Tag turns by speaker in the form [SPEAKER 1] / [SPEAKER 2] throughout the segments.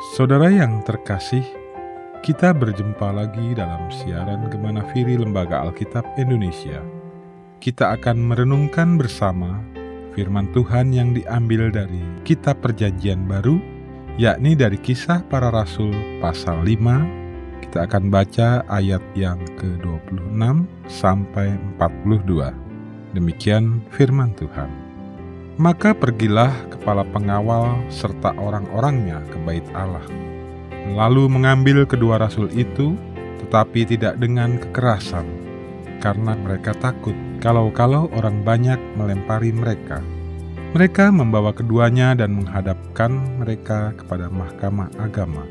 [SPEAKER 1] Saudara yang terkasih, kita berjumpa lagi dalam siaran Gemana Firi Lembaga Alkitab Indonesia. Kita akan merenungkan bersama firman Tuhan yang diambil dari Kitab Perjanjian Baru, yakni dari Kisah Para Rasul pasal 5. Kita akan baca ayat yang ke-26 sampai 42. Demikian firman Tuhan. Maka pergilah kepala pengawal serta orang-orangnya ke bait Allah. Lalu mengambil kedua rasul itu, tetapi tidak dengan kekerasan, karena mereka takut kalau-kalau orang banyak melempari mereka. Mereka membawa keduanya dan menghadapkan mereka kepada mahkamah agama.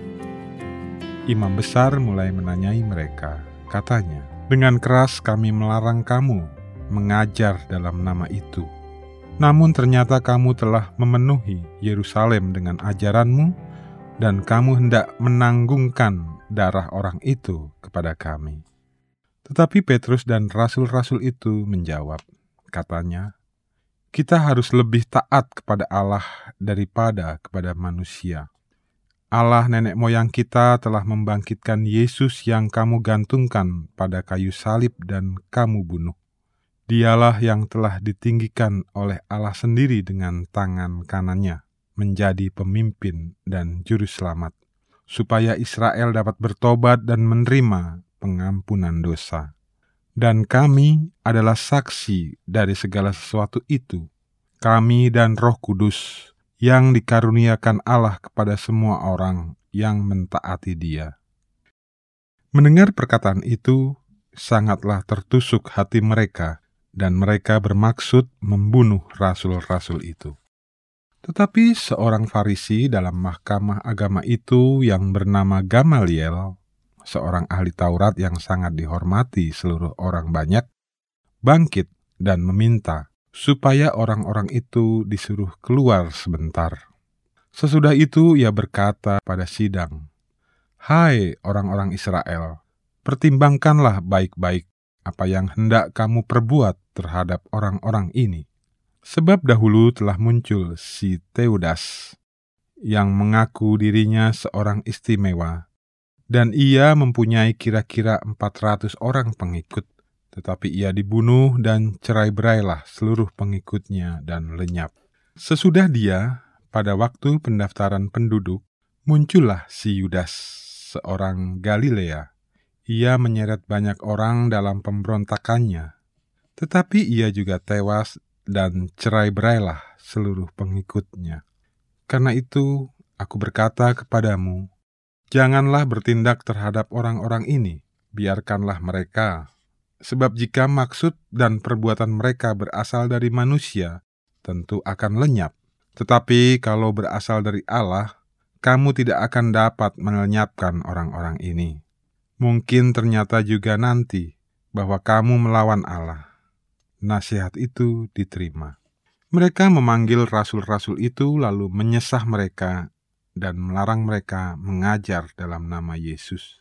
[SPEAKER 1] Imam besar mulai menanyai mereka, katanya, "Dengan keras kami melarang kamu mengajar dalam nama itu." Namun ternyata kamu telah memenuhi Yerusalem dengan ajaranmu, dan kamu hendak menanggungkan darah orang itu kepada kami. Tetapi Petrus dan rasul-rasul itu menjawab, katanya, "Kita harus lebih taat kepada Allah daripada kepada manusia. Allah nenek moyang kita telah membangkitkan Yesus yang kamu gantungkan pada kayu salib dan kamu bunuh. Dialah yang telah ditinggikan oleh Allah sendiri dengan tangan kanannya menjadi pemimpin dan juru selamat, supaya Israel dapat bertobat dan menerima pengampunan dosa. Dan kami adalah saksi dari segala sesuatu itu. Kami dan Roh Kudus yang dikaruniakan Allah kepada semua orang yang mentaati Dia. Mendengar perkataan itu, sangatlah tertusuk hati mereka dan mereka bermaksud membunuh rasul-rasul itu. Tetapi seorang Farisi dalam mahkamah agama itu yang bernama Gamaliel, seorang ahli Taurat yang sangat dihormati seluruh orang banyak, bangkit dan meminta supaya orang-orang itu disuruh keluar sebentar. Sesudah itu ia berkata pada sidang, "Hai orang-orang Israel, pertimbangkanlah baik-baik apa yang hendak kamu perbuat terhadap orang-orang ini. Sebab dahulu telah muncul si Teudas yang mengaku dirinya seorang istimewa, dan ia mempunyai kira-kira 400 orang pengikut, tetapi ia dibunuh dan cerai-berailah seluruh pengikutnya dan lenyap. Sesudah dia, pada waktu pendaftaran penduduk, muncullah si Yudas, seorang Galilea, ia menyeret banyak orang dalam pemberontakannya, tetapi ia juga tewas dan cerai berailah seluruh pengikutnya. Karena itu, aku berkata kepadamu, janganlah bertindak terhadap orang-orang ini, biarkanlah mereka. Sebab jika maksud dan perbuatan mereka berasal dari manusia, tentu akan lenyap. Tetapi kalau berasal dari Allah, kamu tidak akan dapat melenyapkan orang-orang ini mungkin ternyata juga nanti bahwa kamu melawan Allah. Nasihat itu diterima. Mereka memanggil rasul-rasul itu, lalu menyesah mereka dan melarang mereka mengajar dalam nama Yesus.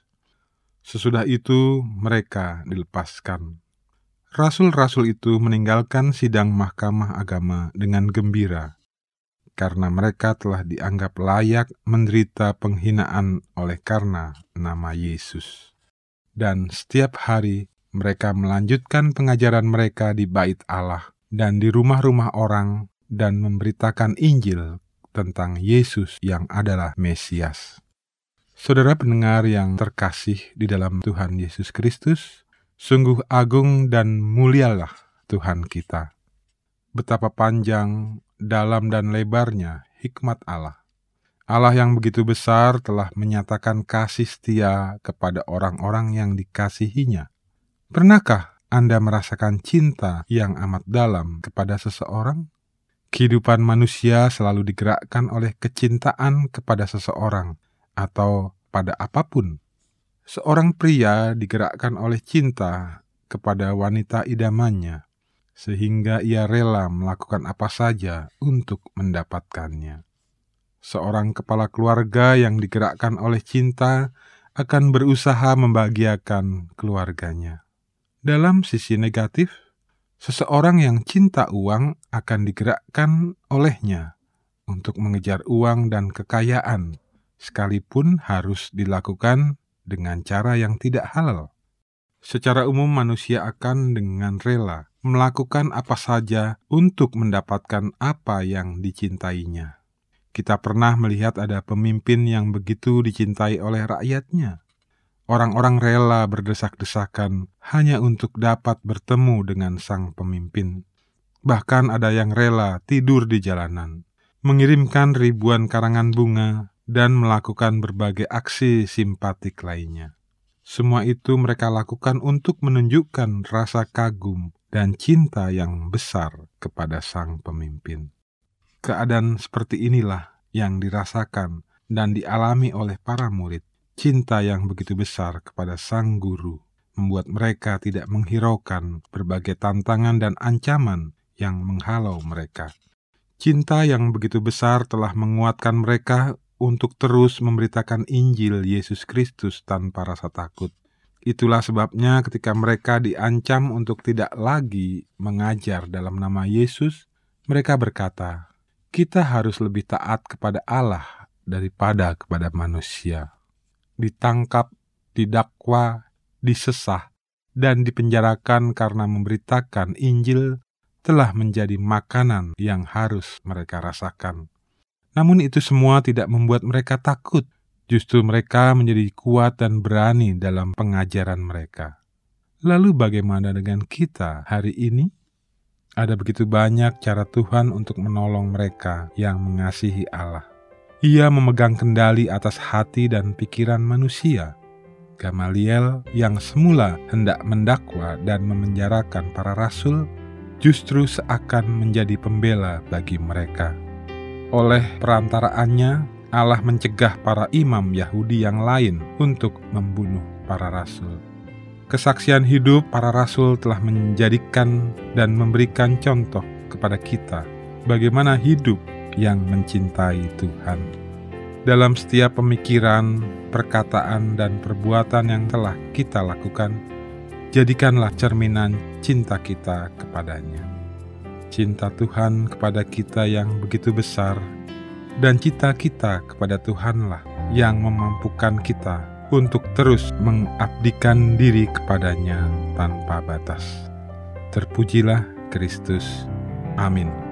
[SPEAKER 1] Sesudah itu, mereka dilepaskan. Rasul-rasul itu meninggalkan sidang mahkamah agama dengan gembira karena mereka telah dianggap layak menderita penghinaan oleh karena nama Yesus. Dan setiap hari mereka melanjutkan pengajaran mereka di bait Allah dan di rumah-rumah orang dan memberitakan Injil tentang Yesus yang adalah Mesias. Saudara pendengar yang terkasih di dalam Tuhan Yesus Kristus, sungguh agung dan mulialah Tuhan kita. Betapa panjang dalam dan lebarnya hikmat Allah. Allah yang begitu besar telah menyatakan kasih setia kepada orang-orang yang dikasihinya. Pernahkah Anda merasakan cinta yang amat dalam kepada seseorang? Kehidupan manusia selalu digerakkan oleh kecintaan kepada seseorang atau pada apa pun. Seorang pria digerakkan oleh cinta kepada wanita idamannya sehingga ia rela melakukan apa saja untuk mendapatkannya. Seorang kepala keluarga yang digerakkan oleh cinta akan berusaha membahagiakan keluarganya. Dalam sisi negatif, seseorang yang cinta uang akan digerakkan olehnya untuk mengejar uang dan kekayaan, sekalipun harus dilakukan dengan cara yang tidak halal. Secara umum, manusia akan dengan rela melakukan apa saja untuk mendapatkan apa yang dicintainya. Kita pernah melihat ada pemimpin yang begitu dicintai oleh rakyatnya. Orang-orang rela berdesak-desakan hanya untuk dapat bertemu dengan sang pemimpin. Bahkan ada yang rela tidur di jalanan, mengirimkan ribuan karangan bunga, dan melakukan berbagai aksi simpatik lainnya. Semua itu mereka lakukan untuk menunjukkan rasa kagum dan cinta yang besar kepada sang pemimpin. Keadaan seperti inilah yang dirasakan dan dialami oleh para murid. Cinta yang begitu besar kepada sang guru membuat mereka tidak menghiraukan berbagai tantangan dan ancaman yang menghalau mereka. Cinta yang begitu besar telah menguatkan mereka untuk terus memberitakan Injil Yesus Kristus tanpa rasa takut. Itulah sebabnya ketika mereka diancam untuk tidak lagi mengajar dalam nama Yesus, mereka berkata, "Kita harus lebih taat kepada Allah daripada kepada manusia." Ditangkap, didakwa, disesah, dan dipenjarakan karena memberitakan Injil telah menjadi makanan yang harus mereka rasakan. Namun itu semua tidak membuat mereka takut. Justru mereka menjadi kuat dan berani dalam pengajaran mereka. Lalu bagaimana dengan kita hari ini? Ada begitu banyak cara Tuhan untuk menolong mereka yang mengasihi Allah. Ia memegang kendali atas hati dan pikiran manusia. Gamaliel yang semula hendak mendakwa dan memenjarakan para rasul justru seakan menjadi pembela bagi mereka. Oleh perantaraannya, Allah mencegah para imam Yahudi yang lain untuk membunuh para rasul. Kesaksian hidup para rasul telah menjadikan dan memberikan contoh kepada kita bagaimana hidup yang mencintai Tuhan. Dalam setiap pemikiran, perkataan, dan perbuatan yang telah kita lakukan, jadikanlah cerminan cinta kita kepadanya cinta Tuhan kepada kita yang begitu besar, dan cita kita kepada Tuhanlah yang memampukan kita untuk terus mengabdikan diri kepadanya tanpa batas. Terpujilah Kristus. Amin.